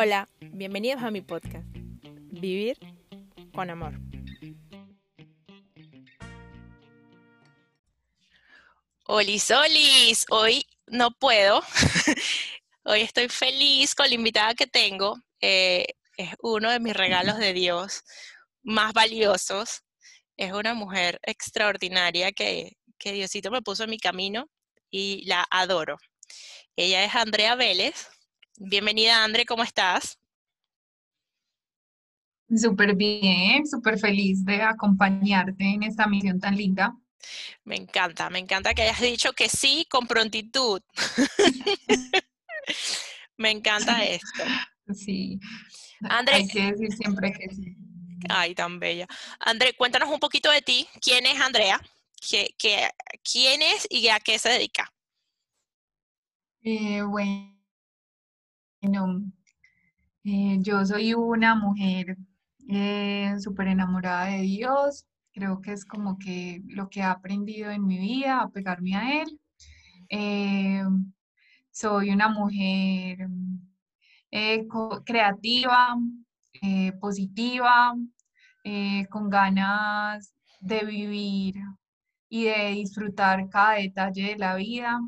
Hola, bienvenidos a mi podcast, Vivir con Amor. Olis, olis, hoy no puedo. hoy estoy feliz con la invitada que tengo. Eh, es uno de mis regalos de Dios más valiosos. Es una mujer extraordinaria que, que Diosito me puso en mi camino y la adoro. Ella es Andrea Vélez. Bienvenida, Andre, ¿cómo estás? Súper bien, súper feliz de acompañarte en esta misión tan linda. Me encanta, me encanta que hayas dicho que sí con prontitud. me encanta esto. Sí. André, hay que decir siempre que sí. Ay, tan bella. André, cuéntanos un poquito de ti. ¿Quién es Andrea? ¿Qué, quién es y a qué se dedica? Eh, bueno, eh, yo soy una mujer eh, súper enamorada de Dios. Creo que es como que lo que he aprendido en mi vida, a pegarme a Él. soy una mujer creativa, positiva, con ganas de vivir y de disfrutar cada detalle de la vida,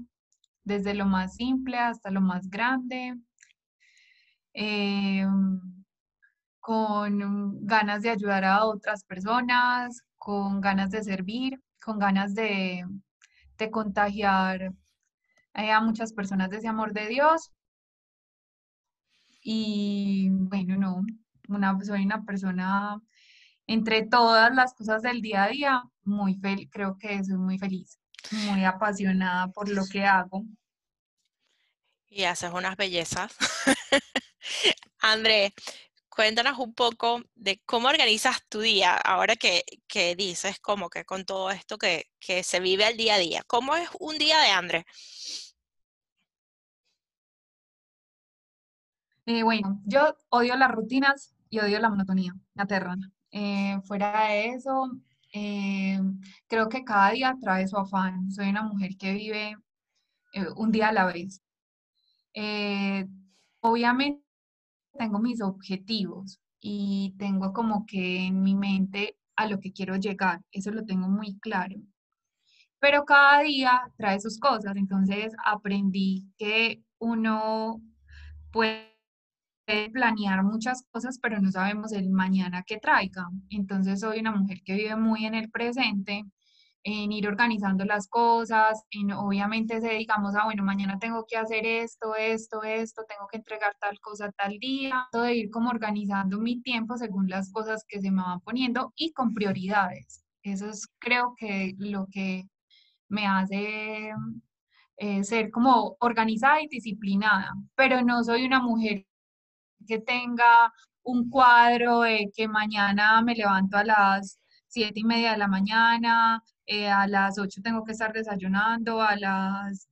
desde lo más simple hasta lo más grande, eh, con ganas de ayudar a otras personas, con ganas de servir, con ganas de, contagiar eh, a muchas personas de ese amor de Dios. Y bueno, no, una, soy una persona entre todas las cosas del día a día, muy feliz, creo que soy muy feliz, muy apasionada por lo que hago. Y haces unas bellezas. André, cuéntanos un poco de cómo organizas tu día ahora que, dices como que con todo esto que, se vive al día a día. ¿Cómo es un día de André? Eh, bueno, yo odio las rutinas y odio la monotonía, me aterran. Eh, fuera de eso, eh, creo que cada día trae su afán. Soy una mujer que vive un día a la vez. obviamente tengo mis objetivos y tengo como que en mi mente a lo que quiero llegar. Eso lo tengo muy claro. Pero cada día trae sus cosas. Entonces aprendí que uno puede planear muchas cosas, pero no sabemos el mañana que traiga. Entonces soy una mujer que vive muy en el presente, en ir organizando las cosas, en obviamente se digamos, ah, bueno, mañana tengo que hacer esto, esto, esto, tengo que entregar tal cosa tal día, de ir como organizando mi tiempo según las cosas que se me van poniendo y con prioridades. Eso es creo que lo que me hace eh, ser como organizada y disciplinada, pero no soy una mujer que tenga un cuadro de que mañana me levanto a las siete y media de la mañana, eh, a las ocho tengo que estar desayunando, a las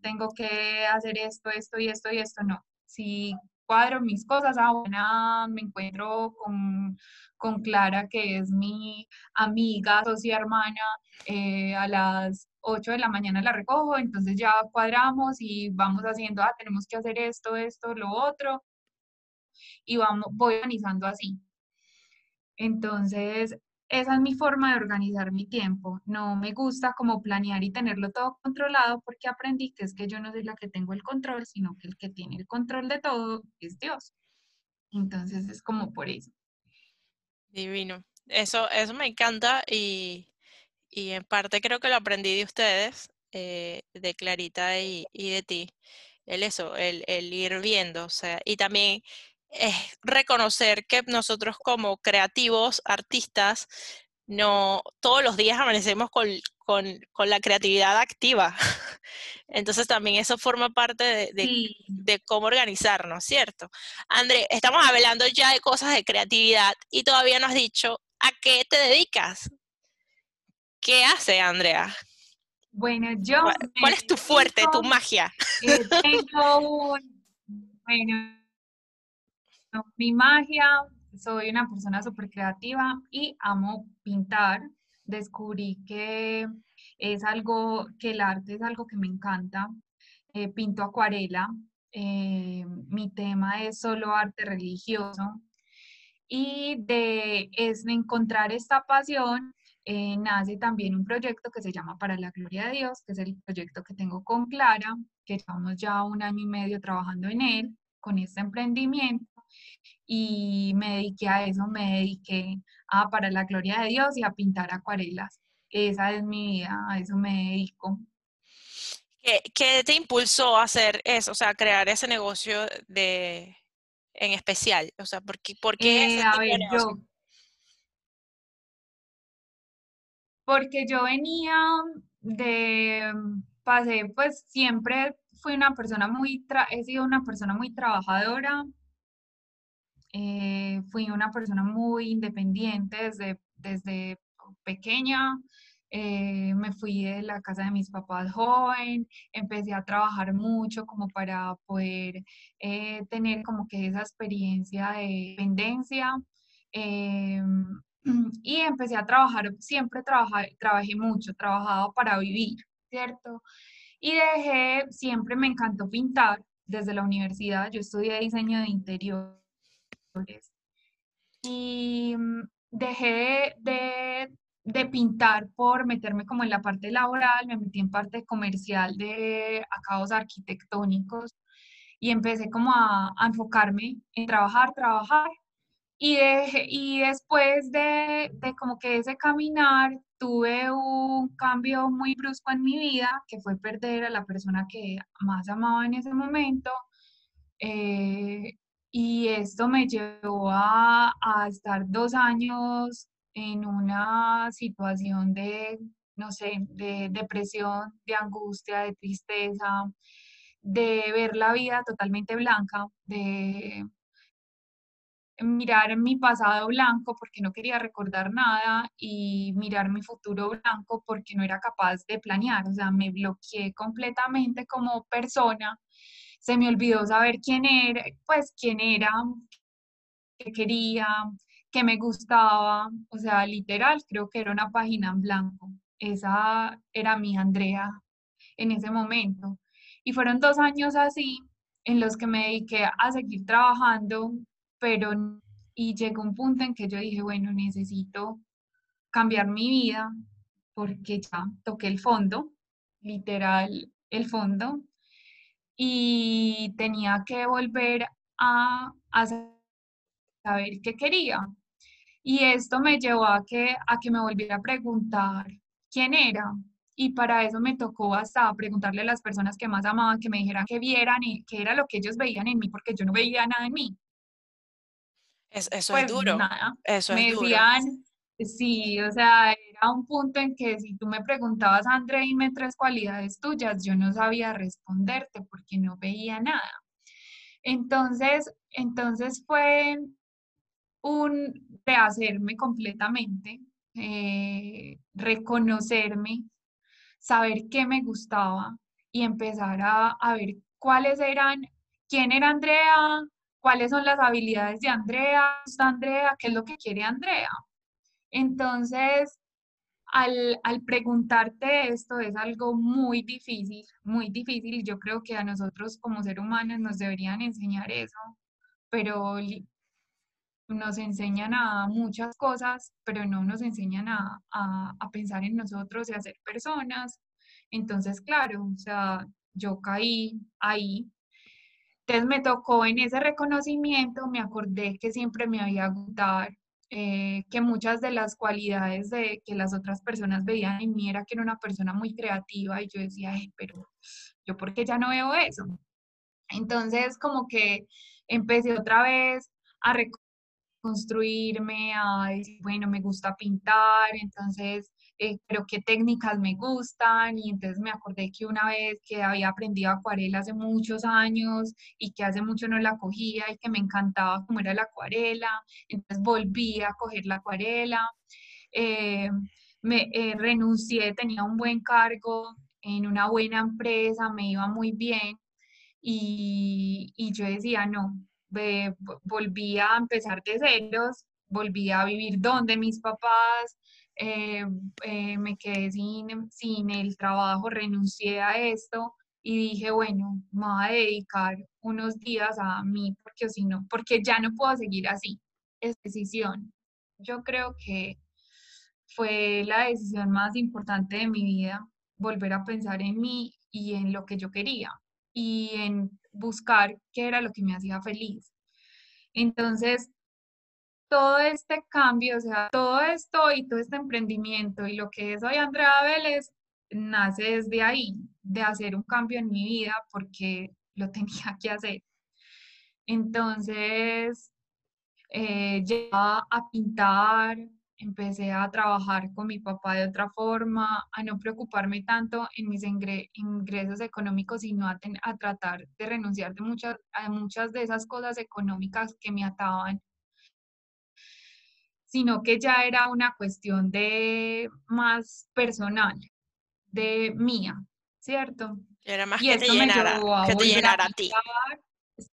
tengo que hacer esto, esto y esto y esto, no. Si cuadro mis cosas, ahora me encuentro con, con, Clara, que es mi amiga, socia hermana, eh, a las 8 de la mañana la recojo, entonces ya cuadramos y vamos haciendo, ah, tenemos que hacer esto, esto, lo otro, y vamos, voy organizando así. Entonces, esa es mi forma de organizar mi tiempo. No me gusta como planear y tenerlo todo controlado porque aprendí que es que yo no soy la que tengo el control, sino que el que tiene el control de todo es Dios. Entonces es como por eso. Divino. Eso, eso me encanta y, en parte creo que lo aprendí de ustedes, eh, de Clarita y, de ti. El eso, el, el ir viendo, o sea, y también es reconocer que nosotros como creativos, artistas, no todos los días amanecemos con, la creatividad activa. Entonces también eso forma parte de, cómo organizarnos, ¿cierto? André, estamos hablando ya de cosas de creatividad y todavía no has dicho a qué te dedicas. ¿Qué hace Andrea? Bueno, yo... ¿Cuál, es tu fuerte, tu magia? Eh, tengo un... Bueno, mi magia, soy una persona súper creativa y amo pintar. Descubrí que es algo, que el arte es algo que me encanta. Eh, pinto acuarela eh, mi tema es solo arte religioso. Y de, es de encontrar esta pasión, eh, nace también un proyecto que se llama Para la Gloria de Dios, que es el proyecto que tengo con Clara, que llevamos ya un año y medio trabajando en él, con este emprendimiento. Y me dediqué a eso, me dediqué a Para la Gloria de Dios y a pintar acuarelas. Esa es mi vida, a eso me dedico. ¿Qué, te impulsó a hacer eso, o sea, crear ese negocio de, en especial? O sea, ¿por qué, por qué eh, a ver, yo, porque yo venía de, pasé, pues siempre fui una persona muy, he sido una persona muy trabajadora, eh, fui una persona muy independiente desde, desde pequeña, eh, me fui de la casa de mis papás joven, empecé a trabajar mucho como para poder eh, tener como que esa experiencia de dependencia. Em, y empecé a trabajar, siempre trabajé, trabajé mucho, trabajaba para vivir, ¿cierto? Y dejé, siempre me encantó pintar desde la universidad, yo estudié diseño de interiores. Y mm, dejé de, de pintar por meterme como en la parte laboral, me metí en parte comercial de acabados arquitectónicos y empecé como a, enfocarme en trabajar, trabajar. Y, y después de, de, como que ese caminar, tuve un cambio muy brusco en mi vida, que fue perder a la persona que más amaba en ese momento. Eh, y esto me llevó a, a estar dos años en una situación de, no sé, de depresión, de angustia, de tristeza, de ver la vida totalmente blanca, de mirar mi pasado blanco porque no quería recordar nada y mirar mi futuro blanco porque no era capaz de planear, o sea, me bloqueé completamente como persona, se me olvidó saber quién era, pues quién era, qué quería, que me gustaba, o sea, literal, creo que era una página en blanco. Esa era mi Andrea en ese momento. Y fueron dos años así en los que me dediqué a seguir trabajando, pero y llegó un punto en que yo dije, bueno, necesito cambiar mi vida porque ya toqué el fondo, literal el fondo, y tenía que volver a, a saber qué quería. Y esto me llevó a que, a que me volviera a preguntar quién era. Y para eso me tocó hasta preguntarle a las personas que más amaban, que me dijeran que vieran y qué era lo que ellos veían en mí, porque yo no veía nada en mí. eso es pues duro. Nada. Eso me decían, sí, o sea, era un punto en que si tú me preguntabas, André, dime tres cualidades tuyas, yo no sabía responderte porque no veía nada. Entonces, entonces fue un rehacerme completamente, eh, reconocerme, saber qué me gustaba y empezar a, a, ver cuáles eran, quién era Andrea, cuáles son las habilidades de Andrea, Andrea, qué es lo que quiere Andrea. Entonces, al, al, preguntarte esto es algo muy difícil, muy difícil. Yo creo que a nosotros como seres humanos nos deberían enseñar eso, pero nos enseñan a muchas cosas, pero no nos enseñan a, a, pensar en nosotros y a ser personas. Entonces, claro, o sea, yo caí ahí. Entonces me tocó en ese reconocimiento, me acordé que siempre me había gustado, eh, que muchas de las cualidades de, que las otras personas veían en mí era que era una persona muy creativa y yo decía, pero yo por qué ya no veo eso. Entonces como que empecé otra vez a construirme, a decir, bueno, me gusta pintar, entonces, eh, pero qué técnicas me gustan, y entonces me acordé que una vez que había aprendido acuarela hace muchos años y que hace mucho no la cogía y que me encantaba cómo era la acuarela, entonces volví a coger la acuarela, eh, me eh, renuncié, tenía un buen cargo en una buena empresa, me iba muy bien, y, y yo decía, no, volví a empezar de ceros, volví a vivir donde mis papás, eh, eh, me quedé sin, sin el trabajo, renuncié a esto y dije, bueno, me voy a dedicar unos días a mí porque si no, porque ya no puedo seguir así. Es decisión. Yo creo que fue la decisión más importante de mi vida, volver a pensar en mí y en lo que yo quería y en buscar qué era lo que me hacía feliz. Entonces, todo este cambio, o sea, todo esto y todo este emprendimiento y lo que es hoy Andrea Vélez nace desde ahí, de hacer un cambio en mi vida porque lo tenía que hacer. Entonces, eh, a pintar, empecé a trabajar con mi papá de otra forma, a no preocuparme tanto en mis ingresos económicos, sino a, a tratar de renunciar de muchas, a muchas de esas cosas económicas que me ataban, sino que ya era una cuestión de más personal, de mía, ¿cierto? Era más que te llenara, que te llenara a, ti.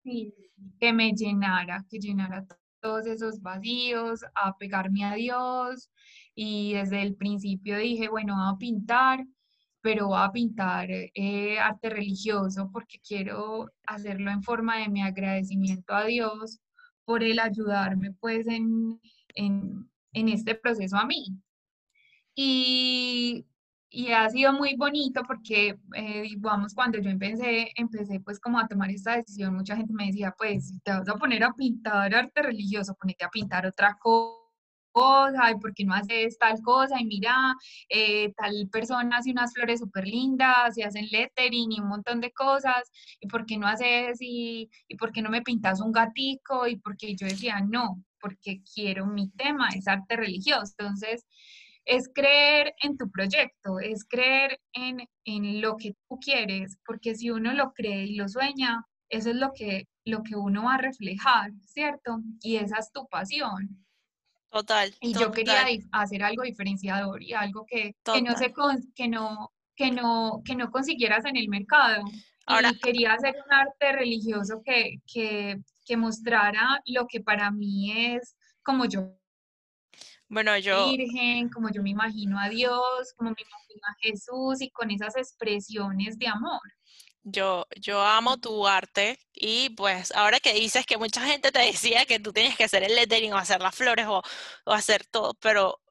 Sí, que me llenara, que llenara todos esos vacíos, a pegarme a Dios y desde el principio dije, bueno, voy a pintar, pero voy a pintar eh, arte religioso porque quiero hacerlo en forma de mi agradecimiento a Dios por el ayudarme pues en, en, en este proceso a mí. Y y ha sido muy bonito porque, eh, digamos, cuando yo empecé, empecé pues como a tomar esta decisión, mucha gente me decía, pues, te vas a poner a pintar arte religioso, ponete a pintar otra cosa, y por qué no haces tal cosa, y mira, eh, tal persona hace unas flores súper lindas, y hacen lettering y un montón de cosas, y por qué no haces, y, y por qué no me pintas un gatico, y porque yo decía, no, porque quiero mi tema, es arte religioso, entonces es creer en tu proyecto, es creer en, lo que tú quieres, porque si uno lo cree y lo sueña, eso es lo que, lo que uno va a reflejar, ¿cierto? Y esa es tu pasión. Total. Y yo quería hacer algo diferenciador y algo que, no se que no que no que no consiguieras en el mercado. Ahora y quería hacer un arte religioso que, que, que mostrara lo que para mí es como yo bueno, yo... Virgen, como yo me imagino a Dios, como me imagino a Jesús y con esas expresiones de amor. Yo, yo amo tu arte y pues ahora que dices que mucha gente te decía que tú tienes que hacer el lettering o hacer las flores o, o hacer todo, pero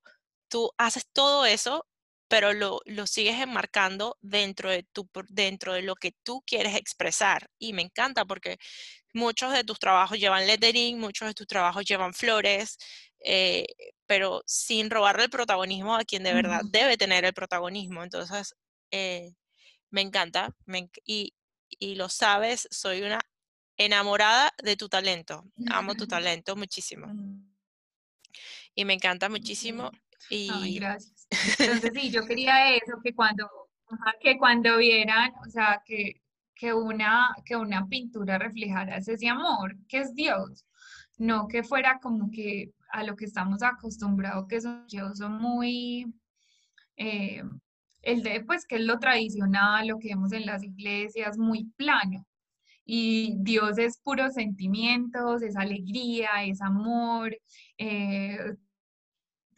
tú haces todo eso, pero lo, lo, sigues enmarcando dentro de, tu, dentro de lo que tú quieres expresar. Y me encanta porque muchos de tus trabajos llevan lettering, muchos de tus trabajos llevan flores, eh, pero sin robarle el protagonismo a quien de verdad debe tener el protagonismo. Entonces, eh, me encanta y, y, lo sabes, soy una enamorada de tu talento. Amo tu talento muchísimo. Mm. Y me encanta muchísimo. Y... gracias. Entonces, sí, yo quería eso, que cuando, que cuando vieran, o sea, que, que, una, que una pintura reflejara ese amor, que es Dios, no que fuera como que a lo que estamos acostumbrados, que son, son muy, eh, el de, pues, que es lo tradicional, lo que vemos en las iglesias, muy plano. Y Dios es puros sentimientos, es alegría, es amor. Eh,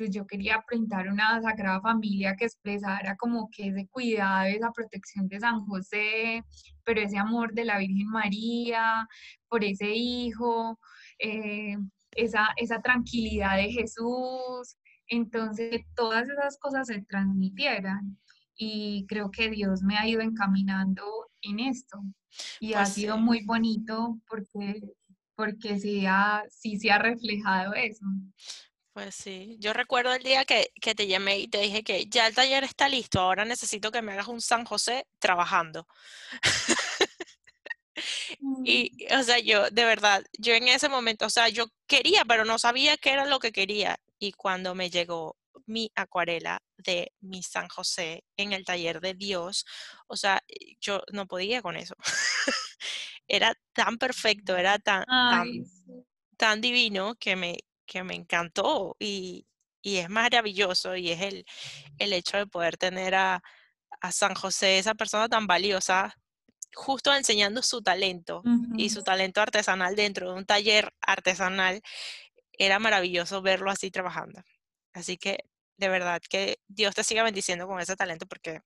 pues yo quería pintar una Sagrada Familia que expresara como que ese cuidado, esa protección de San José, pero ese amor de la Virgen María, por ese hijo. Eh, esa, esa tranquilidad de Jesús, entonces todas esas cosas se transmitieran y creo que Dios me ha ido encaminando en esto y ha pues sido muy bonito porque, porque sí, ha, sí se ha reflejado eso. Pues sí, yo recuerdo el día que, que, te llamé y te dije que ya el taller está listo, ahora necesito que me hagas un San José trabajando. Y, o sea, yo, de verdad, yo en ese momento, o sea, yo quería, pero no sabía qué era lo que quería. Y cuando me llegó mi acuarela de mi San José en el taller de Dios, o sea, yo no podía con eso. era tan perfecto, era tan, tan, divino que me, que me encantó y, y, es maravilloso y es el, el hecho de poder tener a, a San José, esa persona tan valiosa, justo enseñando su talento y su talento artesanal dentro de un taller artesanal, era maravilloso verlo así trabajando. Así que de verdad que Dios te siga bendiciendo con ese talento porque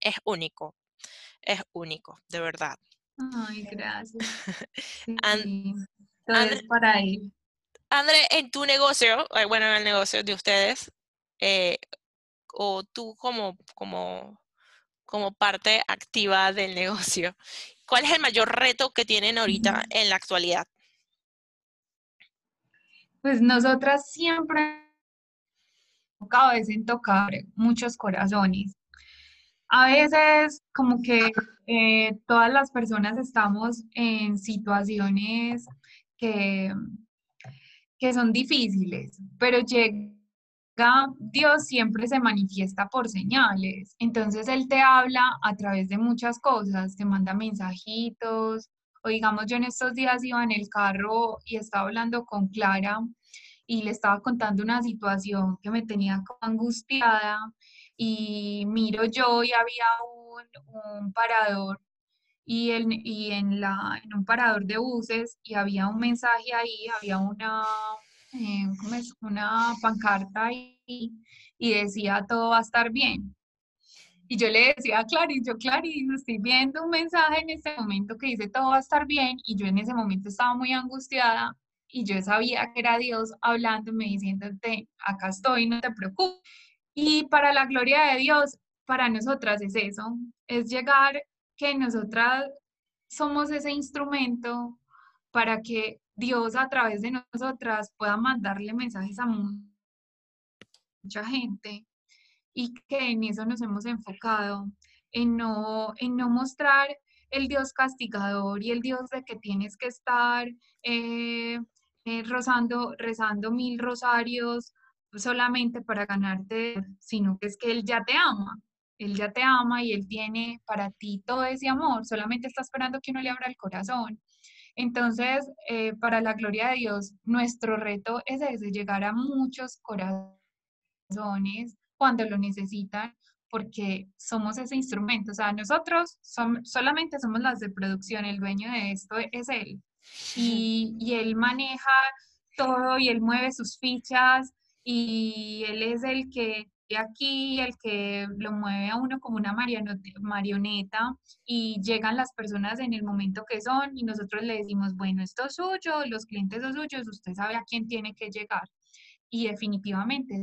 es único. es único, de verdad. Ay, gracias. Sí, todo André- es para él. André, en tu negocio, bueno, en el negocio de ustedes, eh, o tú como, como, como parte activa del negocio, ¿cuál es el mayor reto que tienen ahorita en la actualidad? Pues nosotras siempre enfocado es en tocar muchos corazones. A veces como que eh, todas las personas estamos en situaciones que, que son difíciles, pero llega Dios siempre se manifiesta por señales. Entonces Él te habla a través de muchas cosas, te manda mensajitos, o digamos yo en estos días iba en el carro y estaba hablando con Clara y le estaba contando una situación que me tenía angustiada y miro yo y había un, un parador y, en, y en, la, en un parador de buses y había un mensaje ahí, había una, eh, ¿cómo es? una pancarta ahí y decía todo va a estar bien. Y yo le decía a Clarice, yo Clarice, estoy viendo un mensaje en este momento que dice todo va a estar bien y yo en ese momento estaba muy angustiada y yo sabía que era Dios hablándome, diciéndote, acá estoy, no te preocupes. Y para la gloria de Dios, para nosotras es eso, es llegar que nosotras somos ese instrumento para que Dios a través de nosotras pueda mandarle mensajes a mu- mucha gente y que en eso nos hemos enfocado, en no, en no mostrar el Dios castigador y el Dios de que tienes que estar eh, eh, rezando mil rosarios solamente para ganarte, sino que es que Él ya te ama. Él ya te ama y Él tiene para ti todo ese amor, solamente está esperando que uno le abra el corazón. Entonces, eh, para la gloria de Dios, nuestro reto es ese, llegar a muchos corazones cuando lo necesitan, porque somos ese instrumento. O sea, nosotros som- solamente somos las de producción, el dueño de esto es Él. Y, Él maneja todo y Él mueve sus fichas y Él es el que aquí, el que lo mueve a uno como una marioneta y llegan las personas en el momento que son y nosotros le decimos, bueno, esto es suyo, los clientes son suyos, usted sabe a quién tiene que llegar. Y definitivamente es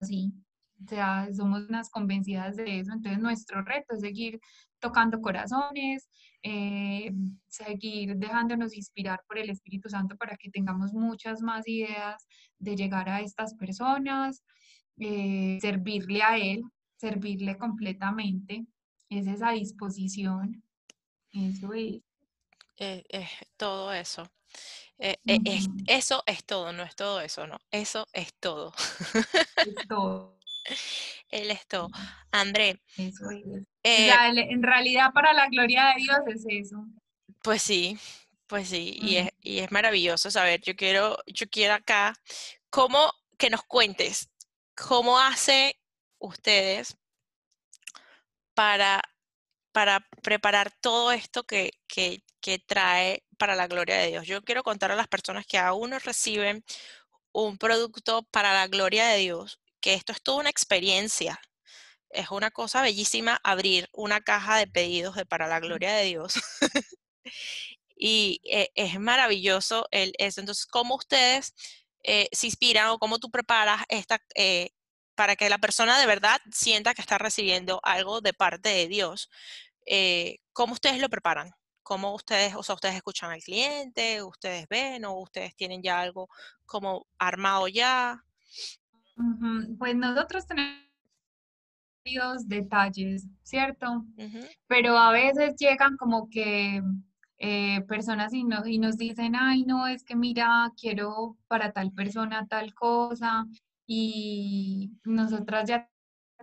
así. O sea, somos unas convencidas de eso. Entonces, nuestro reto es seguir tocando corazones, eh, seguir dejándonos inspirar por el Espíritu Santo para que tengamos muchas más ideas de llegar a estas personas, eh, servirle a Él, servirle completamente. Es esa disposición. Eso es. Eh, eh, todo eso. Eh, es- eso es todo, no es todo eso, no. Eso es todo. es todo. Él es todo. André, Eso es. En realidad, para la gloria de Dios es eso. pues sí, pues sí, y es, y es maravilloso saber. Yo quiero, yo quiero acá, cómo que nos cuentes, cómo hace ustedes para, para preparar todo esto que, que, que trae para la gloria de Dios. Yo quiero contar a las personas que aún no reciben un producto para la gloria de Dios, que esto es toda una experiencia. Es una cosa bellísima abrir una caja de pedidos de para la gloria de Dios. y eh, es maravilloso el, eso. Entonces, ¿cómo ustedes eh, se inspiran o cómo tú preparas esta eh, para que la persona de verdad sienta que está recibiendo algo de parte de Dios? Eh, ¿Cómo ustedes lo preparan? ¿Cómo ustedes, o sea, ustedes escuchan al cliente, ustedes ven o ustedes tienen ya algo como armado ya? Pues nosotros tenemos varios detalles, ¿cierto? Ujú, Pero a veces llegan como que eh, personas y, no- y nos dicen, ay, no, es que mira, quiero para tal persona tal cosa. Y nosotras ya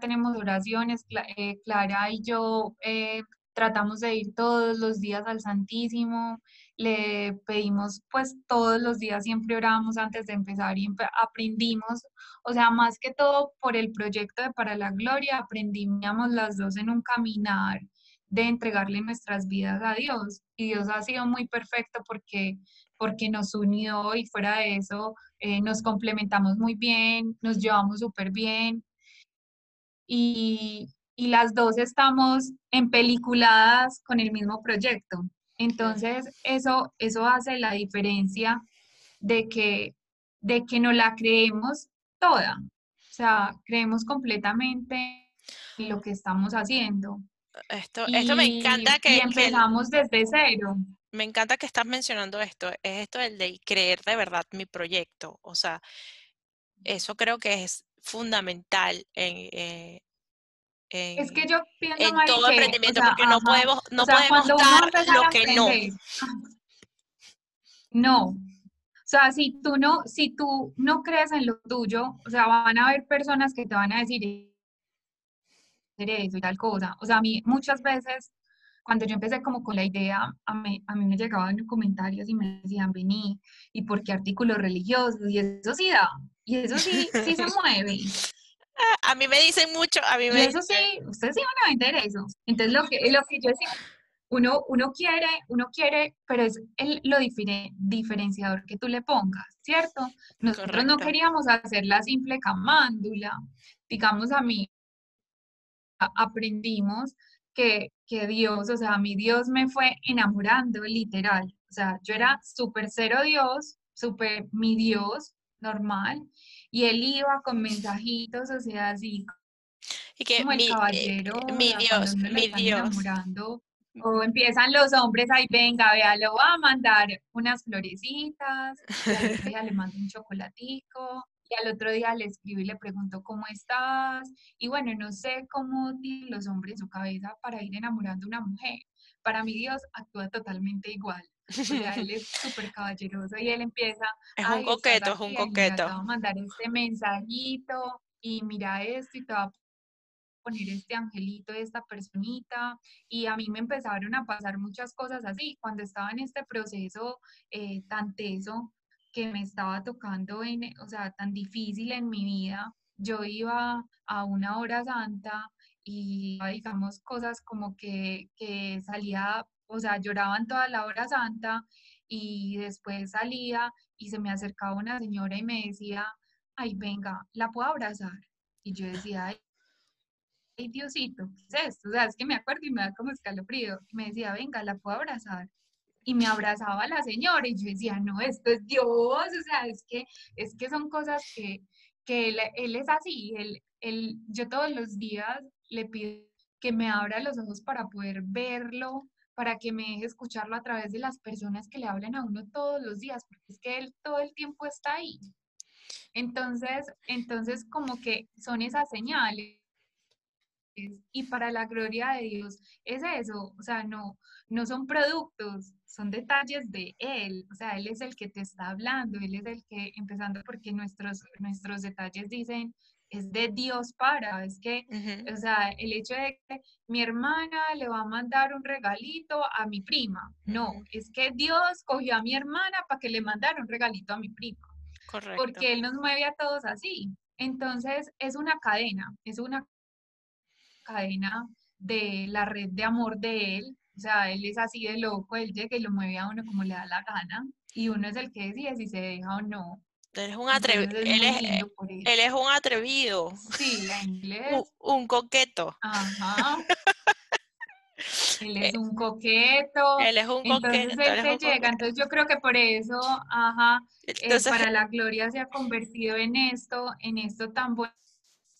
tenemos oraciones, eh, Clara y yo eh, tratamos de ir todos los días al Santísimo, le pedimos pues todos los días, siempre oramos antes de empezar y aprendimos, o sea, más que todo por el proyecto de Para la Gloria, aprendíamos las dos en un caminar de entregarle nuestras vidas a Dios. Y Dios ha sido muy perfecto porque, porque nos unió y fuera de eso eh, nos complementamos muy bien, nos llevamos súper bien. Y, y las dos estamos en peliculadas con el mismo proyecto. Entonces, eso, eso hace la diferencia de que, de que no la creemos toda. O sea, creemos completamente en lo que estamos haciendo. Esto, esto me encanta que... Y empezamos desde cero. Me encanta que estás mencionando esto. Es esto del de creer de verdad mi proyecto. O sea, eso creo que es fundamental en, eh, es que yo pienso en todo emprendimiento porque no podemos, no podemos dar lo que no. No. O sea, si tú no, si tú no crees en lo tuyo, o sea, van a haber personas que te van a decir eso y tal cosa. O sea, a mí muchas veces, cuando yo empecé como con la idea, a mí, a mí me llegaban comentarios y me decían, vení, ¿y por qué artículos religiosos? Y eso sí da, y eso sí, sí se mueve. A mí me dicen mucho, a mí me Eso sí, ustedes sí van a vender eso. Entonces, lo que, lo que yo decía, uno, uno quiere, uno quiere, pero es el, lo diferenciador que tú le pongas, ¿cierto? Nosotros no queríamos hacer la simple camándula. Digamos, a mí aprendimos que, que Dios, o sea, mi Dios me fue enamorando, literal. O sea, yo era súper cero Dios, súper mi Dios, normal, y él iba con mensajitos, o sea, así y que como el mi, eh, caballero, mi Dios, mi Dios. Enamorando, o empiezan los hombres ahí, venga, vea, lo va a mandar unas florecitas, otro día le mando un chocolatico, y al otro día le escribo y le pregunto cómo estás, y bueno, no sé cómo tienen los hombres su cabeza para ir enamorando a una mujer. Para mí Dios actúa totalmente igual. O sea, él es súper caballeroso y él empieza. Es un coqueto, es un coqueto. a mandar este mensajito y mira esto y te va a poner este angelito, esta personita. Y a mí me empezaron a pasar muchas cosas así. Cuando estaba en este proceso eh, tan teso que me estaba tocando, en, o sea, tan difícil en mi vida, yo iba a una hora santa y digamos cosas como que, que salía o sea, lloraban toda la hora santa y después salía y se me acercaba una señora y me decía, ay, venga, ¿la puedo abrazar? Y yo decía, ay, Diosito, ¿qué es esto? O sea, es que me acuerdo y me da como escalofrío. Me decía, venga, ¿la puedo abrazar? Y me abrazaba la señora y yo decía, no, esto es Dios, o sea, es que, es que son cosas que, que él, él es así, él, él, yo todos los días le pido que me abra los ojos para poder verlo, para que me deje escucharlo a través de las personas que le hablan a uno todos los días, porque es que él todo el tiempo está ahí. Entonces, entonces como que son esas señales. Y para la gloria de Dios es eso, o sea, no, no son productos, son detalles de Él, o sea, Él es el que te está hablando, Él es el que, empezando porque nuestros, nuestros detalles dicen, es de Dios para, es que, o sea, el hecho de que mi hermana le va a mandar un regalito a mi prima, no, es que Dios cogió a mi hermana para que le mandara un regalito a mi prima. Correcto. Porque Él nos mueve a todos así. Entonces, es una cadena, es una cadena de la red de amor de Él. O sea, Él es así de loco, Él llega y lo mueve a uno como le da la gana. Y uno es el que decide si se deja o no. Él es un atrevido. Él, es, él es un atrevido. Sí, en inglés. Un, un coqueto. Ajá. Él es un coqueto. Él es un coqueto. Entonces él se llega. Entonces yo creo que por eso, ajá, eh, para la gloria se ha convertido en esto, en esto tan bueno.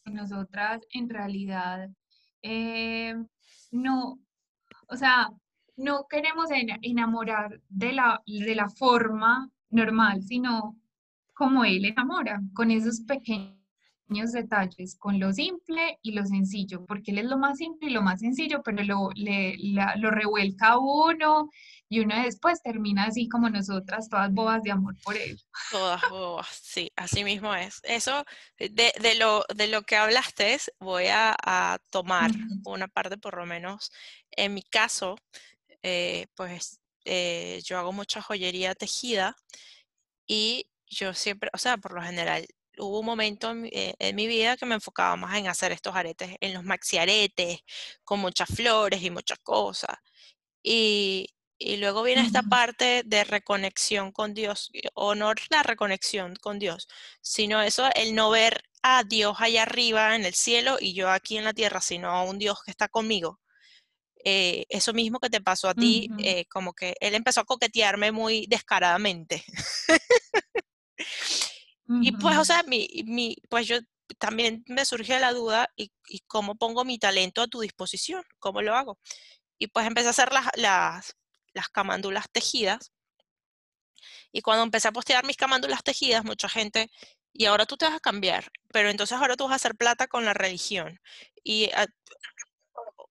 Nosotras en realidad eh, no, o sea, no queremos enamorar de la, de la forma normal, sino como él enamora, con esos pequeños detalles, con lo simple y lo sencillo, porque él es lo más simple y lo más sencillo, pero lo, le, revuelca a uno y uno después termina así como nosotras, todas bobas de amor por él. Todas bobas, sí, así mismo es. Eso, de, de lo, de lo que hablaste, voy a, a tomar una parte por lo menos. En mi caso, eh, pues eh, yo hago mucha joyería tejida y yo siempre, o sea, por lo general, hubo un momento eh, en mi, vida que me enfocaba más en hacer estos aretes, en los maxi aretes, con muchas flores y muchas cosas. Y, y luego viene esta parte de reconexión con Dios, o no la reconexión con Dios, sino eso, el no ver a Dios allá arriba en el cielo y yo aquí en la tierra, sino a un Dios que está conmigo. Eh, eso mismo que te pasó a ti, eh, como que él empezó a coquetearme muy descaradamente. Y pues, o sea, mi, mi, pues yo también me surge la duda y, y cómo pongo mi talento a tu disposición, cómo lo hago. Y pues empecé a hacer las, las, las camándulas tejidas. Y cuando empecé a postear mis camándulas tejidas, mucha gente, y ahora tú te vas a cambiar, pero entonces ahora tú vas a hacer plata con la religión. Y, ah,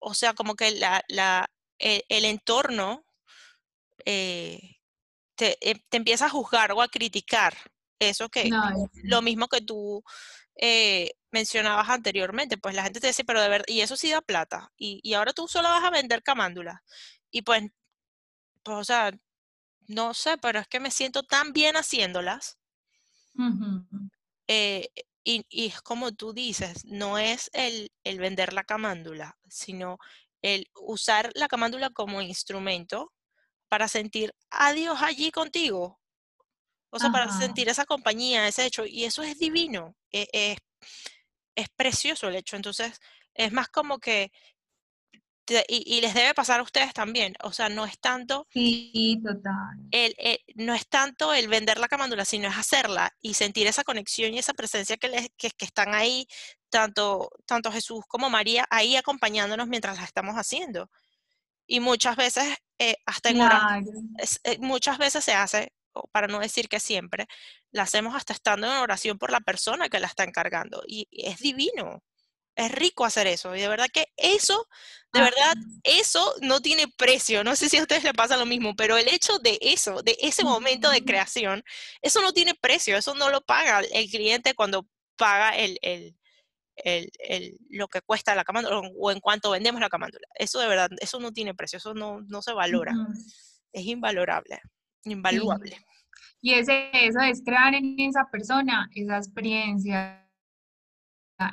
o- sea, como que la, la, el, el entorno eh, te, eh, te empieza a juzgar o a criticar eso que, No, lo, es- lo mismo que tú eh, mencionabas anteriormente, pues la gente te dice, pero de verdad, y eso sí da plata, y, y ahora tú solo vas a vender camándulas. Y pues, pues, o sea, no sé, pero es que me siento tan bien haciéndolas. Eh, y, y es como tú dices, no es el, el vender la camándula, sino el usar la camándula como instrumento para sentir a Dios allí contigo. O sea, para sentir esa compañía, ese hecho. Y eso es divino. e- Es, es precioso el hecho. Entonces, es más como que, te- y, y les debe pasar a ustedes también. O sea, no es tanto Sí, total. el, el- no es tanto el vender la camándula, sino es hacerla y sentir esa conexión y esa presencia que, les, que, que están ahí, tanto, tanto Jesús como María, ahí acompañándonos mientras la estamos haciendo. Y muchas veces, eh, hasta en oración, Claro. muchas veces se hace, para no decir que siempre, la hacemos hasta estando en oración por la persona que la está encargando. Y, y es divino, es rico hacer eso. Y de verdad que eso, de verdad, Ajá. eso no tiene precio. No sé si a ustedes les pasa lo mismo, pero el hecho de eso, de ese momento de creación, eso no tiene precio, eso no lo paga el cliente cuando paga el, el, el- el- lo que cuesta la camándula o, en cuanto vendemos la camándula. Eso de verdad, eso no tiene precio, eso no, no se valora, es invalorable, Sí. invaluable. Y es eso, es crear en esa persona esa experiencia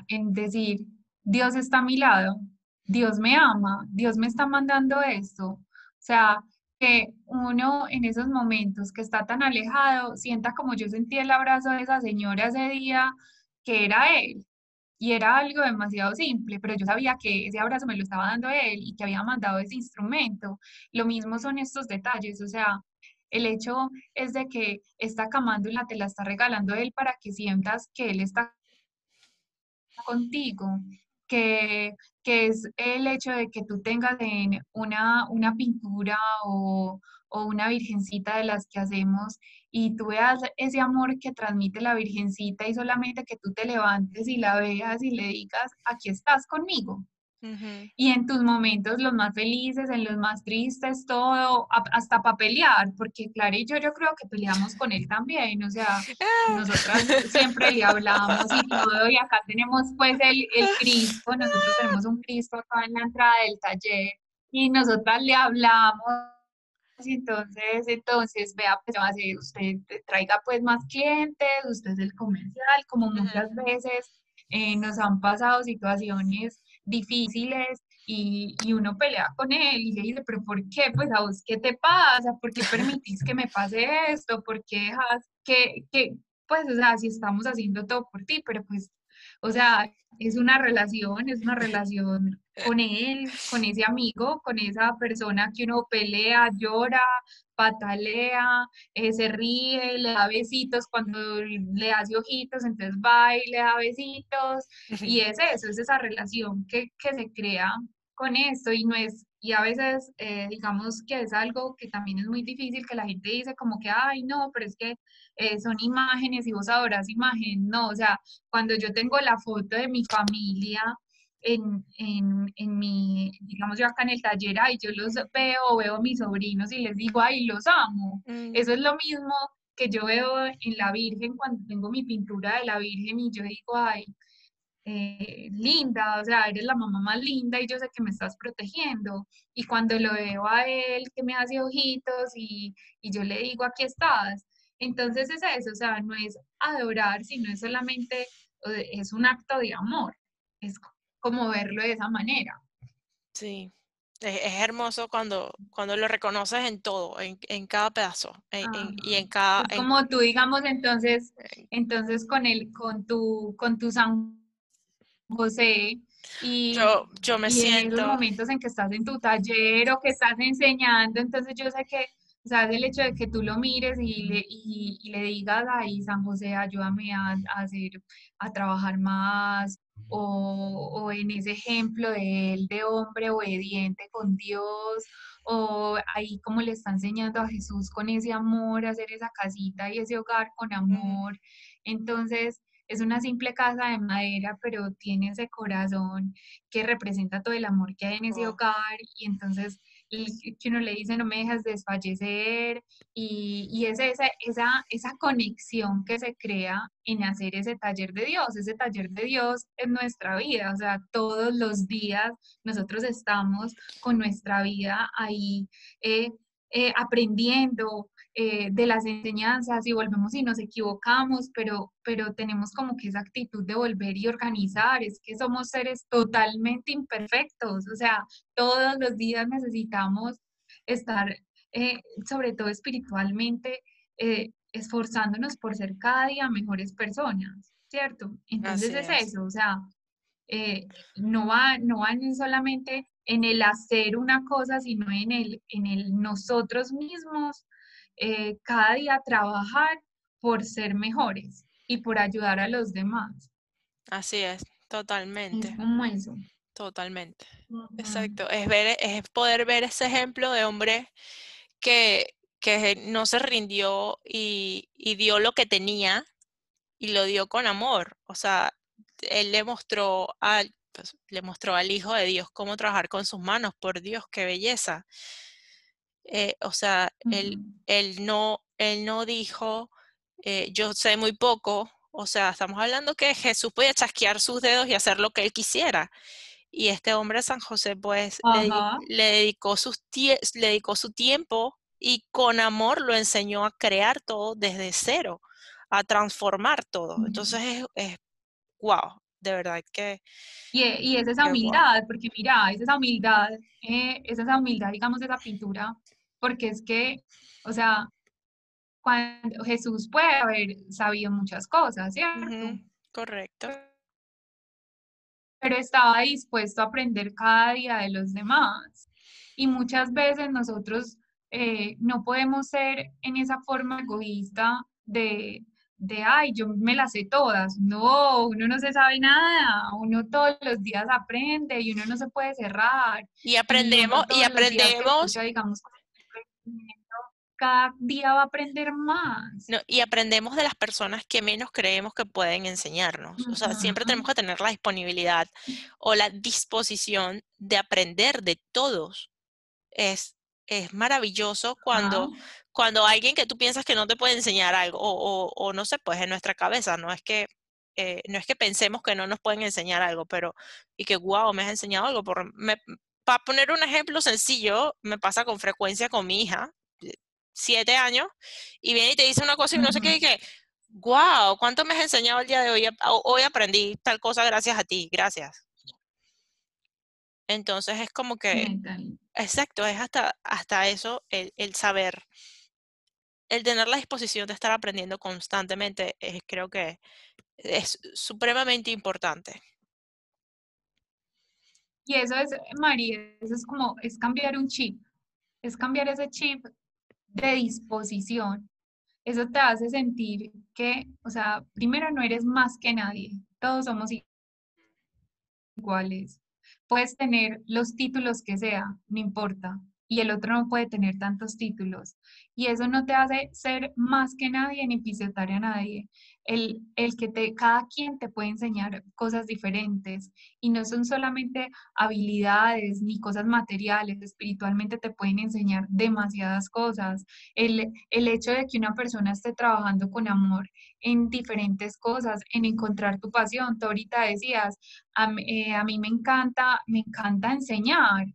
en decir, Dios está a mi lado, Dios me ama, Dios me está mandando esto. O sea, que uno en esos momentos que está tan alejado, sienta como yo sentí el abrazo de esa señora ese día, que era Él. Y era algo demasiado simple, pero yo sabía que ese abrazo me lo estaba dando Él y que había mandado ese instrumento. Lo mismo son estos detalles, o sea, el hecho es de que esta camándula te la está regalando Él para que sientas que Él está contigo, que, que es el hecho de que tú tengas en una, una pintura o, o una virgencita de las que hacemos y tú veas ese amor que transmite la virgencita y solamente que tú te levantes y la veas y le digas, aquí estás conmigo. Ujú. Y en tus momentos, los más felices, en los más tristes, todo, hasta para pelear, porque Clara y yo, yo creo que peleamos con él también, o sea, nosotras siempre le hablamos y todo, y acá tenemos pues el, el Cristo, nosotros tenemos un Cristo acá en la entrada del taller, y nosotras le hablamos, entonces, entonces, vea, pues usted traiga pues más clientes, usted es el comercial, como muchas veces eh, nos han pasado situaciones difíciles y, y uno pelea con él y le dice, pero ¿por qué? Pues a vos, ¿qué te pasa? ¿Por qué permitís que me pase esto? ¿Por qué dejas que, que, pues, o sea, si estamos haciendo todo por ti, pero pues, o sea, es una relación, es una relación con él, con ese amigo, con esa persona que uno pelea, llora, patalea, eh, se ríe, le da besitos cuando le hace ojitos, entonces va y le da besitos, y es eso, es esa relación que, que se crea con esto y no es, y a veces eh, digamos que es algo que también es muy difícil, que la gente dice como que, ay, no, pero es que eh, son imágenes y vos adorás imágenes, no, o sea, cuando yo tengo la foto de mi familia, en, en, en, mi, digamos yo acá en el taller, ay, yo los veo, veo a mis sobrinos y les digo, ay, los amo. Mm, Eso es lo mismo que yo veo en la Virgen cuando tengo mi pintura de la Virgen y yo digo, ay, eh, linda, o sea, eres la mamá más linda y yo sé que me estás protegiendo. Y cuando lo veo a él que me hace ojitos y, y yo le digo, aquí estás. Entonces es eso, o sea, no es adorar, sino es solamente, es un acto de amor. Es como verlo de esa manera. Sí, Es, hermoso cuando, cuando lo reconoces en todo, en, en cada pedazo, y en cada... es en- como tú, digamos, entonces, entonces con el, con tu, con tu San José y, yo, yo me y en esos siento... momentos en que estás en tu taller o que estás enseñando, entonces yo sé que, o sea, el hecho de que tú lo mires y le, y, y le digas, ahí San José, ayúdame a, a hacer, a trabajar más, o, o en ese ejemplo de él de hombre obediente con Dios, o ahí como le está enseñando a Jesús con ese amor, a hacer esa casita y ese hogar con amor. Entonces, es una simple casa de madera, pero tiene ese corazón que representa todo el amor que hay en ese Wow. hogar y entonces que uno le dice no me dejas desfallecer y, y es esa, esa, esa conexión que se crea en hacer ese taller de Dios. Ese taller de Dios es nuestra vida, o sea, todos los días nosotros estamos con nuestra vida ahí eh, eh, aprendiendo, eh, de las enseñanzas y volvemos y nos equivocamos, pero, pero tenemos como que esa actitud de volver y organizar, es que somos seres totalmente imperfectos, o sea, todos los días necesitamos estar, eh, sobre todo espiritualmente, eh, esforzándonos por ser cada día mejores personas, ¿cierto? Entonces es es. eso, o sea, eh, no va, no va en solamente en el hacer una cosa, sino en el, en el nosotros mismos eh, cada día trabajar por ser mejores y por ayudar a los demás. Así es, Es totalmente, como eso. totalmente. Exacto, es ver, es poder ver ese ejemplo de hombre que, que no se rindió y, y dio lo que tenía y lo dio con amor. O sea, él le mostró al, pues, le mostró al Hijo de Dios cómo trabajar con sus manos. Por Dios, qué belleza. Eh, o sea, él, Ujú. él no, él no dijo, eh, yo sé muy poco. O sea, estamos hablando que Jesús podía chasquear sus dedos y hacer lo que él quisiera. Y este hombre San José, pues, le, di- Ajá. le dedicó sus le dedicó su tiempo y con amor lo enseñó a crear todo desde cero, a transformar todo. Ujú. Entonces es, es wow, de verdad que, Y, e- y es esa wow. humildad, porque mira, es esa humildad, eh, es esa humildad, digamos, de esa pintura, porque es que, o sea, cuando Jesús puede haber sabido muchas cosas, ¿cierto? Ujú, correcto. pero estaba dispuesto a aprender cada día de los demás. Y muchas veces nosotros eh, no podemos ser en esa forma egoísta de, de, ay, yo me las sé todas. No, uno no se sabe nada, uno todos los días aprende y uno no se puede cerrar. Y Y aprendemos, y que aprendemos, escucha, digamos, cada día va a aprender más. no, y aprendemos de las personas que menos creemos que pueden enseñarnos. O sea, siempre tenemos que tener la disponibilidad o la disposición de aprender de todos. Es, es maravilloso cuando, cuando alguien que tú piensas que no te puede enseñar algo, o, o- o no sé, pues en nuestra cabeza, no es que, eh, no es que pensemos que no nos pueden enseñar algo, pero, y que, wow, me has enseñado algo. Por, para poner un ejemplo sencillo, me pasa con frecuencia con mi hija, de siete años, y viene y te dice una cosa y no sé qué, y que, wow, ¿cuánto me has enseñado el día de hoy? Ho- Hoy aprendí tal cosa gracias a ti, gracias. Entonces es como que, Mental. exacto, es hasta, hasta eso, el, el saber, el tener la disposición de estar aprendiendo constantemente, es, creo que es supremamente importante. Y eso es, María, eso es como, es cambiar un chip, es cambiar ese chip de disposición. Eso te hace sentir que, o sea, primero no eres más que nadie, todos somos iguales. Puedes tener los títulos que sea, no importa, y el otro no puede tener tantos títulos. Y eso no te hace ser más que nadie ni pisotear a nadie. El, el que te, cada quien te puede enseñar cosas diferentes y no son solamente habilidades ni cosas materiales, espiritualmente te pueden enseñar demasiadas cosas. El, el hecho de que una persona esté trabajando con amor en diferentes cosas, en encontrar tu pasión. Tú ahorita decías, a, eh, a mí me encanta, me encanta enseñar.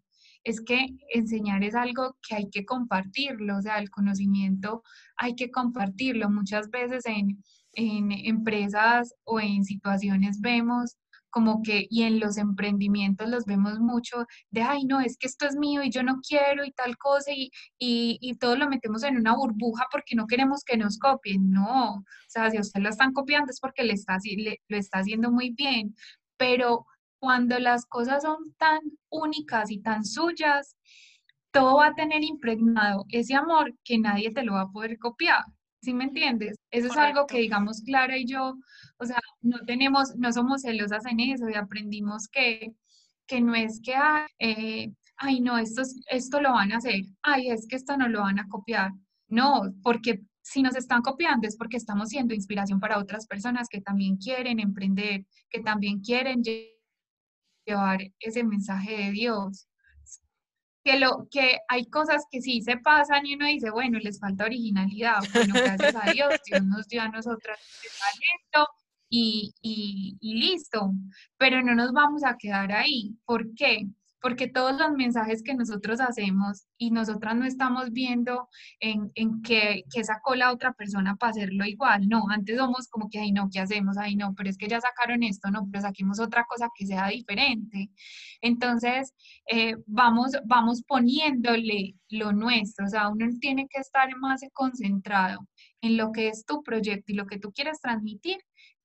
Es que enseñar es algo que hay que compartirlo, o sea, el conocimiento hay que compartirlo. Muchas veces en, en empresas o en situaciones vemos como que, y en los emprendimientos los vemos mucho de, ay, no, es que esto es mío y yo no quiero y tal cosa, y, y, y todo lo metemos en una burbuja porque no queremos que nos copien. No, o sea, si usted lo están copiando es porque le está, le, lo está haciendo muy bien, pero cuando las cosas son tan únicas y tan suyas, todo va a tener impregnado ese amor que nadie te lo va a poder copiar. ¿Sí me entiendes? Eso es algo que digamos Clara y yo, o sea, no tenemos, no somos celosas en eso y aprendimos que, que no es que, eh, ay, no, esto, esto lo van a hacer, ay, es que esto no lo van a copiar. No, porque si nos están copiando es porque estamos siendo inspiración para otras personas que también quieren emprender, que también quieren llevar ese mensaje de Dios que, lo, que hay cosas que sí se pasan y uno dice, bueno, les falta originalidad. Bueno, gracias a Dios, Dios nos dio a nosotras el talento y, y, y listo. Pero no nos vamos a quedar ahí. ¿Por qué? Porque todos los mensajes que nosotros hacemos y nosotras no estamos viendo en, en que, que, sacó la otra persona para hacerlo igual, no, antes somos como que, ay no, ¿qué hacemos? Ay no, pero es que ya sacaron esto, no, pero saquemos otra cosa que sea diferente. Entonces, eh, vamos, vamos poniéndole lo nuestro, o sea, uno tiene que estar más concentrado en lo que es tu proyecto y lo que tú quieres transmitir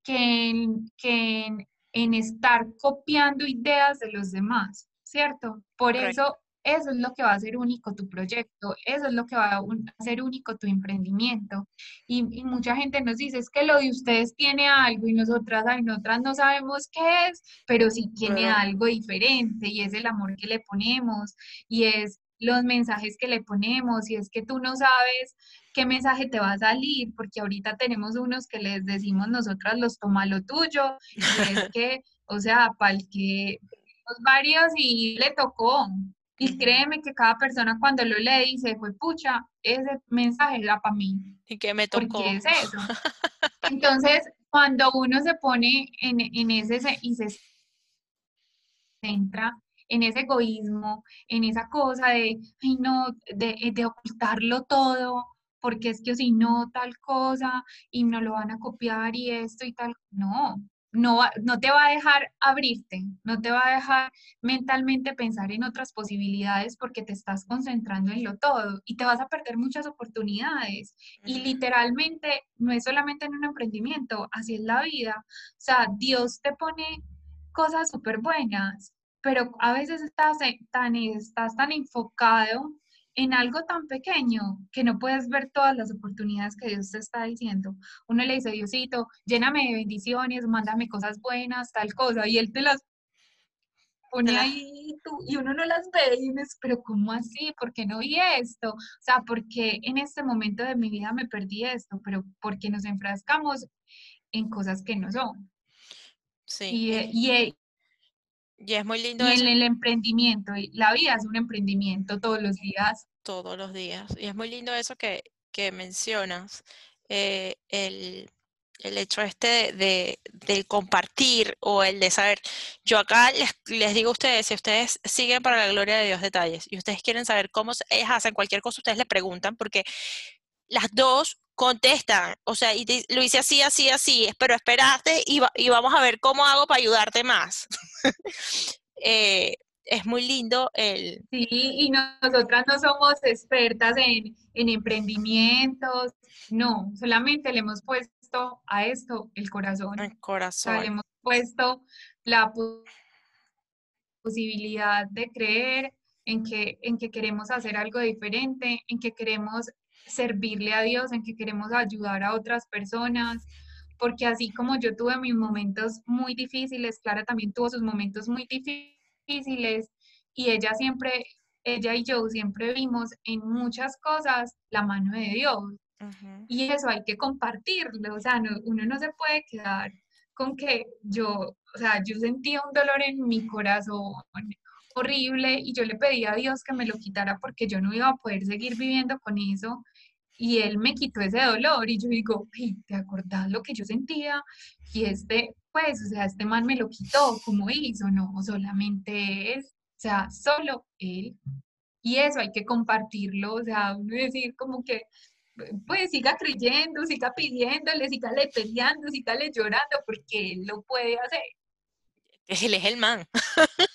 que en, que en estar copiando ideas de los demás. ¿Cierto? Por eso, eso es lo que va a hacer único tu proyecto, eso es lo que va a hacer único tu emprendimiento. Y, mucha gente nos dice, es que lo de ustedes tiene algo y nosotras, ay, nosotras no sabemos qué es, pero sí tiene algo diferente y es el amor que le ponemos y es los mensajes que le ponemos y es que tú no sabes qué mensaje te va a salir, porque ahorita tenemos unos que les decimos nosotras los toma lo tuyo, y es que, o sea, para el que varios y le tocó. Y créeme que cada persona cuando lo lee dice, fue pucha, ese mensaje era para mí. ¿Y que me tocó? Porque es eso. Entonces, cuando uno se pone en, en ese y se centra en ese egoísmo, en esa cosa de, ay no, de, de ocultarlo todo, porque es que si no tal cosa y no lo van a copiar y esto y tal, no, no, no te va a dejar abrirte, no te va a dejar mentalmente pensar en otras posibilidades porque te estás concentrando en lo todo y te vas a perder muchas oportunidades. Y literalmente no es solamente en un emprendimiento, así es la vida. O sea, Dios te pone cosas súper buenas, pero a veces estás tan, estás tan enfocado en algo tan pequeño que no puedes ver todas las oportunidades que Dios te está diciendo. Uno le dice, Diosito, lléname de bendiciones, mándame cosas buenas, tal cosa, y Él te las pone ahí y uno no las ve y uno dice, pero ¿cómo así? ¿Por qué no vi esto? O sea, porque en este momento de mi vida me perdí esto? Pero porque nos enfrascamos en cosas que no son. Sí. Y, y, y es muy lindo. Y en el emprendimiento, la vida es un emprendimiento todos los días. Todos los días. Y es muy lindo eso que, que mencionas, eh, el, el, hecho este de, de, compartir o el de saber. Yo acá les, les, digo a ustedes, si ustedes siguen para la gloria de Dios detalles y ustedes quieren saber cómo ellas hacen cualquier cosa, ustedes le preguntan, porque las dos contestan, o sea, y lo hice así, así, así, pero esperaste y, y vamos a ver cómo hago para ayudarte más. Eh, es muy lindo el... Sí, y nosotras no somos expertas en, en emprendimientos, no, solamente le hemos puesto a esto el corazón. El corazón. le hemos puesto la posibilidad de creer en que, en que queremos hacer algo diferente, en que queremos servirle a Dios, en que queremos ayudar a otras personas, porque así como yo tuve mis momentos muy difíciles, Clara también tuvo sus momentos muy difíciles y ella siempre, ella y yo siempre vimos en muchas cosas la mano de Dios. Y eso hay que compartirlo, o sea, uno no se puede quedar con que yo, o sea, yo sentía un dolor en mi corazón horrible y yo le pedí a Dios que me lo quitara porque yo no iba a poder seguir viviendo con eso y él me quitó ese dolor y yo digo, ¿te acordás lo que yo sentía? Y este, pues, o sea, este man me lo quitó, ¿cómo hizo? No, solamente es, o sea, solo él. Y eso hay que compartirlo, o sea, decir como que, pues siga creyendo, siga pidiéndole, siga le peleando, siga le llorando, porque él lo puede hacer. Él es el man.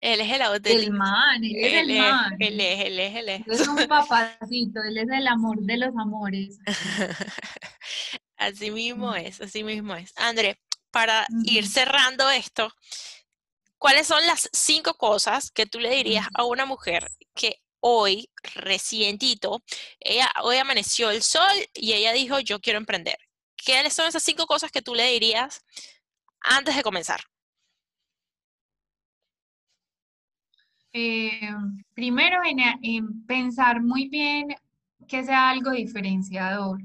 él es el El auténtico. man, él es el es, man. él es, él es, él es. Él es un papacito, él es el amor de los amores. Así mismo Mm. es, así mismo es. André, para ir cerrando esto, ¿cuáles son las cinco cosas que tú le dirías a una mujer que hoy, recientito, ella hoy amaneció el sol y ella dijo, yo quiero emprender? ¿Cuáles son esas cinco cosas que tú le dirías antes de comenzar? Eh, primero en, en pensar muy bien que sea algo diferenciador,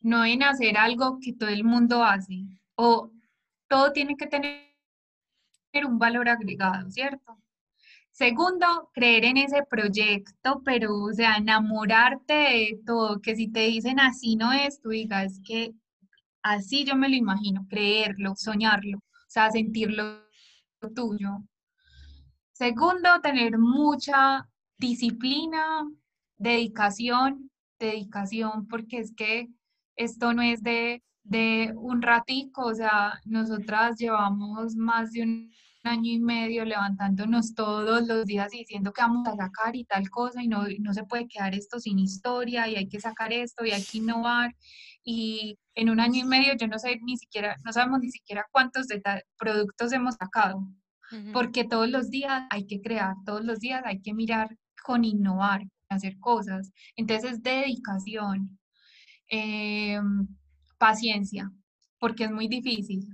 no en hacer algo que todo el mundo hace, o todo tiene que tener un valor agregado, ¿cierto? Segundo, creer en ese proyecto, pero, o sea, enamorarte de todo, que si te dicen así no es, tú digas que así yo me lo imagino, creerlo, soñarlo, o sea, sentirlo tuyo. Segundo, tener mucha disciplina, dedicación, dedicación, porque es que esto no es de, de un ratico, o sea, nosotras llevamos más de un año y medio levantándonos todos los días y diciendo que vamos a sacar y tal cosa y no, no se puede quedar esto sin historia y hay que sacar esto y hay que innovar. Y en un año y medio yo no sé ni siquiera, no sabemos ni siquiera cuántos productos hemos sacado Porque todos los días hay que crear, todos los días hay que mirar con innovar, hacer cosas. Entonces, dedicación, em, paciencia, porque es muy difícil,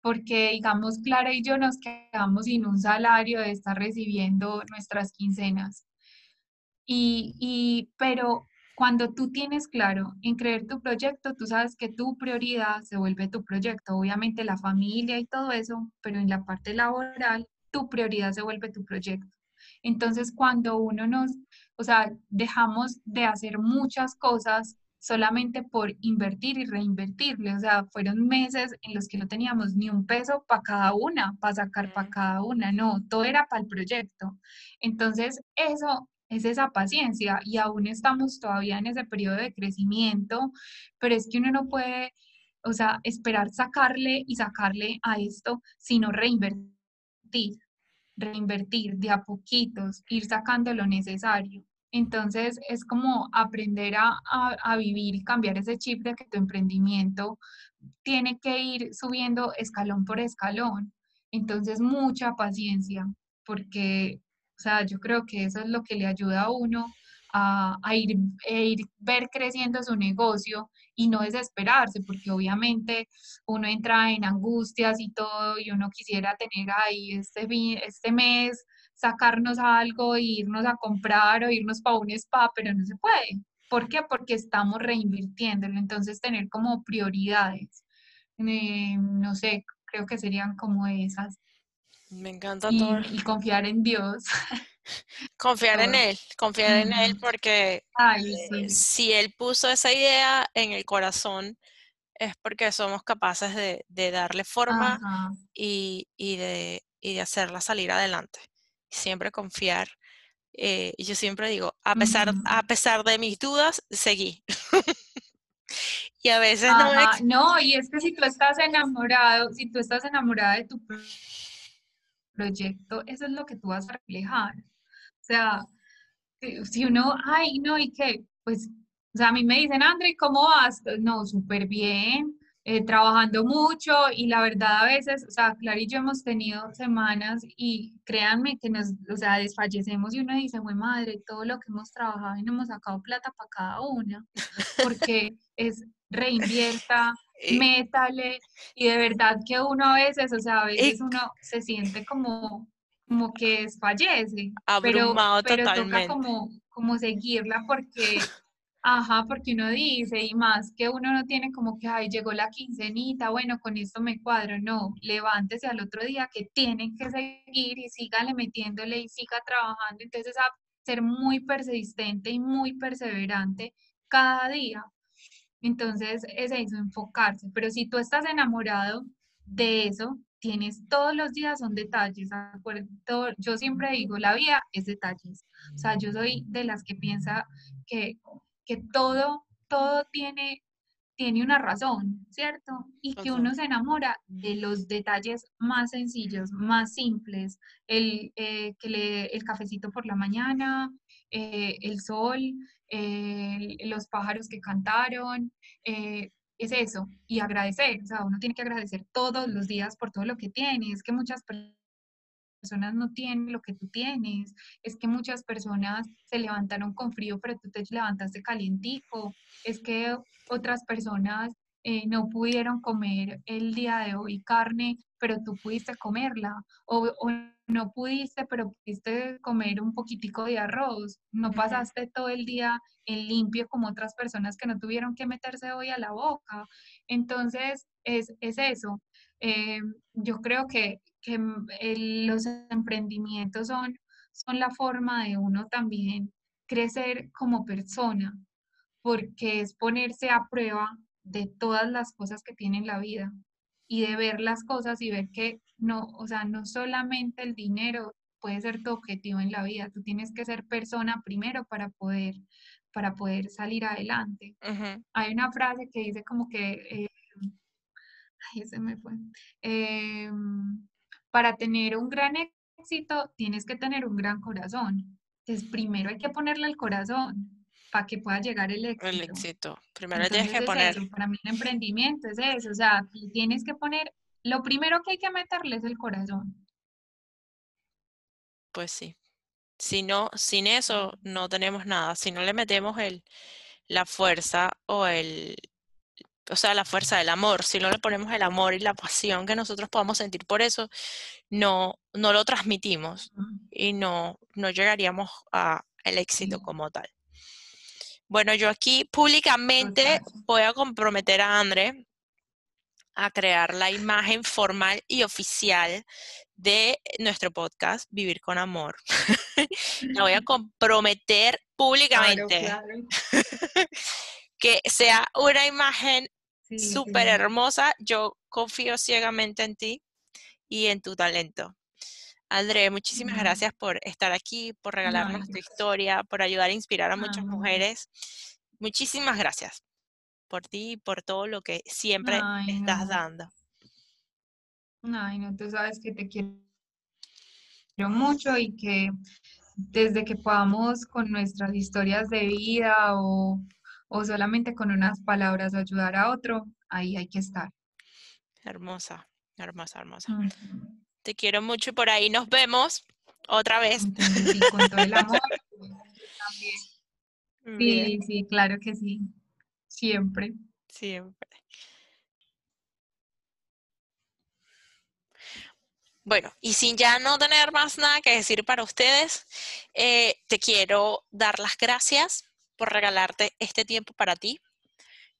porque digamos, Clara y yo nos quedamos sin un salario de estar recibiendo nuestras quincenas. Y, y, pero cuando tú tienes claro en creer tu proyecto, tú sabes que tu prioridad se vuelve tu proyecto. Obviamente la familia y todo eso, pero en la parte laboral, tu prioridad se vuelve tu proyecto. Entonces, cuando uno nos, o sea, dejamos de hacer muchas cosas solamente por invertir y reinvertirle, o sea, fueron meses en los que no teníamos ni un peso para cada una, para sacar para cada una, no, todo era para el proyecto. Entonces, eso es esa paciencia y aún estamos todavía en ese periodo de crecimiento, pero es que uno no puede, o sea, esperar sacarle y sacarle a esto, sino reinvertir, reinvertir de a poquitos, ir sacando lo necesario. Entonces es como aprender a, a, a vivir y cambiar ese chip de que tu emprendimiento tiene que ir subiendo escalón por escalón. Entonces, mucha paciencia, porque, o sea, yo creo que eso es lo que le ayuda a uno a, a ir, a ir ver creciendo su negocio y no desesperarse, porque obviamente uno entra en angustias y todo, y uno quisiera tener ahí este, este mes sacarnos algo, e irnos a comprar o irnos para un spa, pero no se puede. ¿Por qué? Porque estamos reinvirtiéndolo. Entonces, tener como prioridades. Eh, no sé, creo que serían como esas. Me encanta Y, todo. y confiar en Dios. Confiar en él, confiar en él porque Ay, eh, si él puso esa idea en el corazón es porque somos capaces de, de darle forma y, y de, y de hacerla salir adelante. Siempre confiar. eh, y yo siempre digo, a pesar, a pesar de mis dudas, seguí. y a veces no me... No, y es que si tú estás enamorado, si tú estás enamorada de tu proyecto, eso es lo que tú vas a reflejar. O sea, si uno, ay, no, ¿y qué? Pues, o sea, a mí me dicen, André, ¿cómo vas? No, súper bien, eh, trabajando mucho y la verdad a veces, o sea, Clara y yo hemos tenido semanas y créanme que nos, o sea, desfallecemos y uno dice, muy madre, todo lo que hemos trabajado y no hemos sacado plata para cada una, porque es reinvierta, métale y de verdad que uno a veces, o sea, a veces y uno se siente como, como que desfallece pero, abrumado pero toca totalmente. como, como seguirla porque, ajá, porque uno dice, y más que uno no tiene como que, ay, llegó la quincenita, bueno, con esto me cuadro, no, levántese al otro día que tienen que seguir y sígale metiéndole y siga trabajando, entonces a ser muy persistente y muy perseverante cada día. Entonces es eso, enfocarse, pero si tú estás enamorado de eso, tienes todos los días son detalles. yo siempre digo, la vida es detalles. O sea, yo soy de las que piensa que, que todo, todo tiene tiene una razón, ¿cierto? Y que uno se enamora de los detalles más sencillos, más simples, el, eh, que le, el cafecito por la mañana, eh, el sol, eh, los pájaros que cantaron, es eso, y agradecer, o sea, uno tiene que agradecer todos los días por todo lo que tiene, es que muchas personas no tienen lo que tú tienes, es que muchas personas se levantaron con frío, pero tú te levantaste calientico, es que otras personas eh, no pudieron comer el día de hoy carne, pero tú pudiste comerla, o, o, no pudiste, pero pudiste comer un poquitico de arroz, no pasaste todo el día en limpio como otras personas que no tuvieron que meterse hoy a la boca. Entonces, es, es eso. Eh, yo creo que, que los emprendimientos son, son la forma de uno también crecer como persona, porque es ponerse a prueba de todas las cosas que tiene en la vida y de ver las cosas y ver que no, o sea, no solamente el dinero puede ser tu objetivo en la vida, tú tienes que ser persona primero para poder, para poder salir adelante. Hay una frase que dice como que, eh, ay, se me fue, em, para tener un gran éxito tienes que tener un gran corazón. Entonces, primero hay que ponerle el corazón para que pueda llegar el éxito. El éxito. Primero tienes que poner. Para mí el emprendimiento es eso, o sea, tienes que poner, lo primero que hay que meterle es el corazón. Pues sí. Si no, sin eso no tenemos nada. Si no le metemos el, la fuerza o el, o sea, la fuerza del amor, si no le ponemos el amor y la pasión que nosotros podamos sentir por eso, no, no lo transmitimos y no, no llegaríamos al éxito como tal. Bueno, yo aquí públicamente voy a comprometer a André a crear la imagen formal y oficial de nuestro podcast Vivir con Amor. la voy a comprometer públicamente. que sea una imagen súper hermosa. Yo confío ciegamente en ti y en tu talento. André, muchísimas gracias por estar aquí, por regalarnos tu historia, por ayudar a inspirar a muchas mujeres. Muchísimas gracias por ti y por todo lo que siempre estás dando. Ay, no, tú sabes que te quiero mucho y que desde que podamos con nuestras historias de vida o, o solamente con unas palabras ayudar a otro, ahí hay que estar. Hermosa, hermosa, hermosa. Te quiero mucho y por ahí nos vemos otra vez. Sí, con todo el amor. Sí, sí, claro que sí. Siempre. Siempre. Bueno, y sin ya no tener más nada que decir para ustedes, eh, te quiero dar las gracias por regalarte este tiempo para ti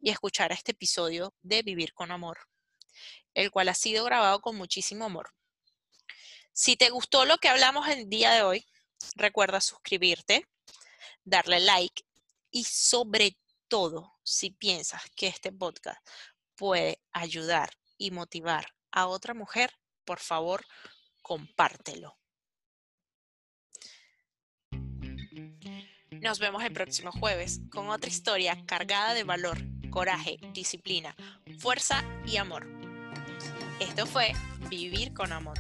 y escuchar este episodio de Vivir con Amor, el cual ha sido grabado con muchísimo amor. Si te gustó lo que hablamos el día de hoy, recuerda suscribirte, darle like y sobre todo, si piensas que este podcast puede ayudar y motivar a otra mujer, por favor, compártelo. Nos vemos el próximo jueves con otra historia cargada de valor, coraje, disciplina, fuerza y amor. Esto fue Vivir con Amor.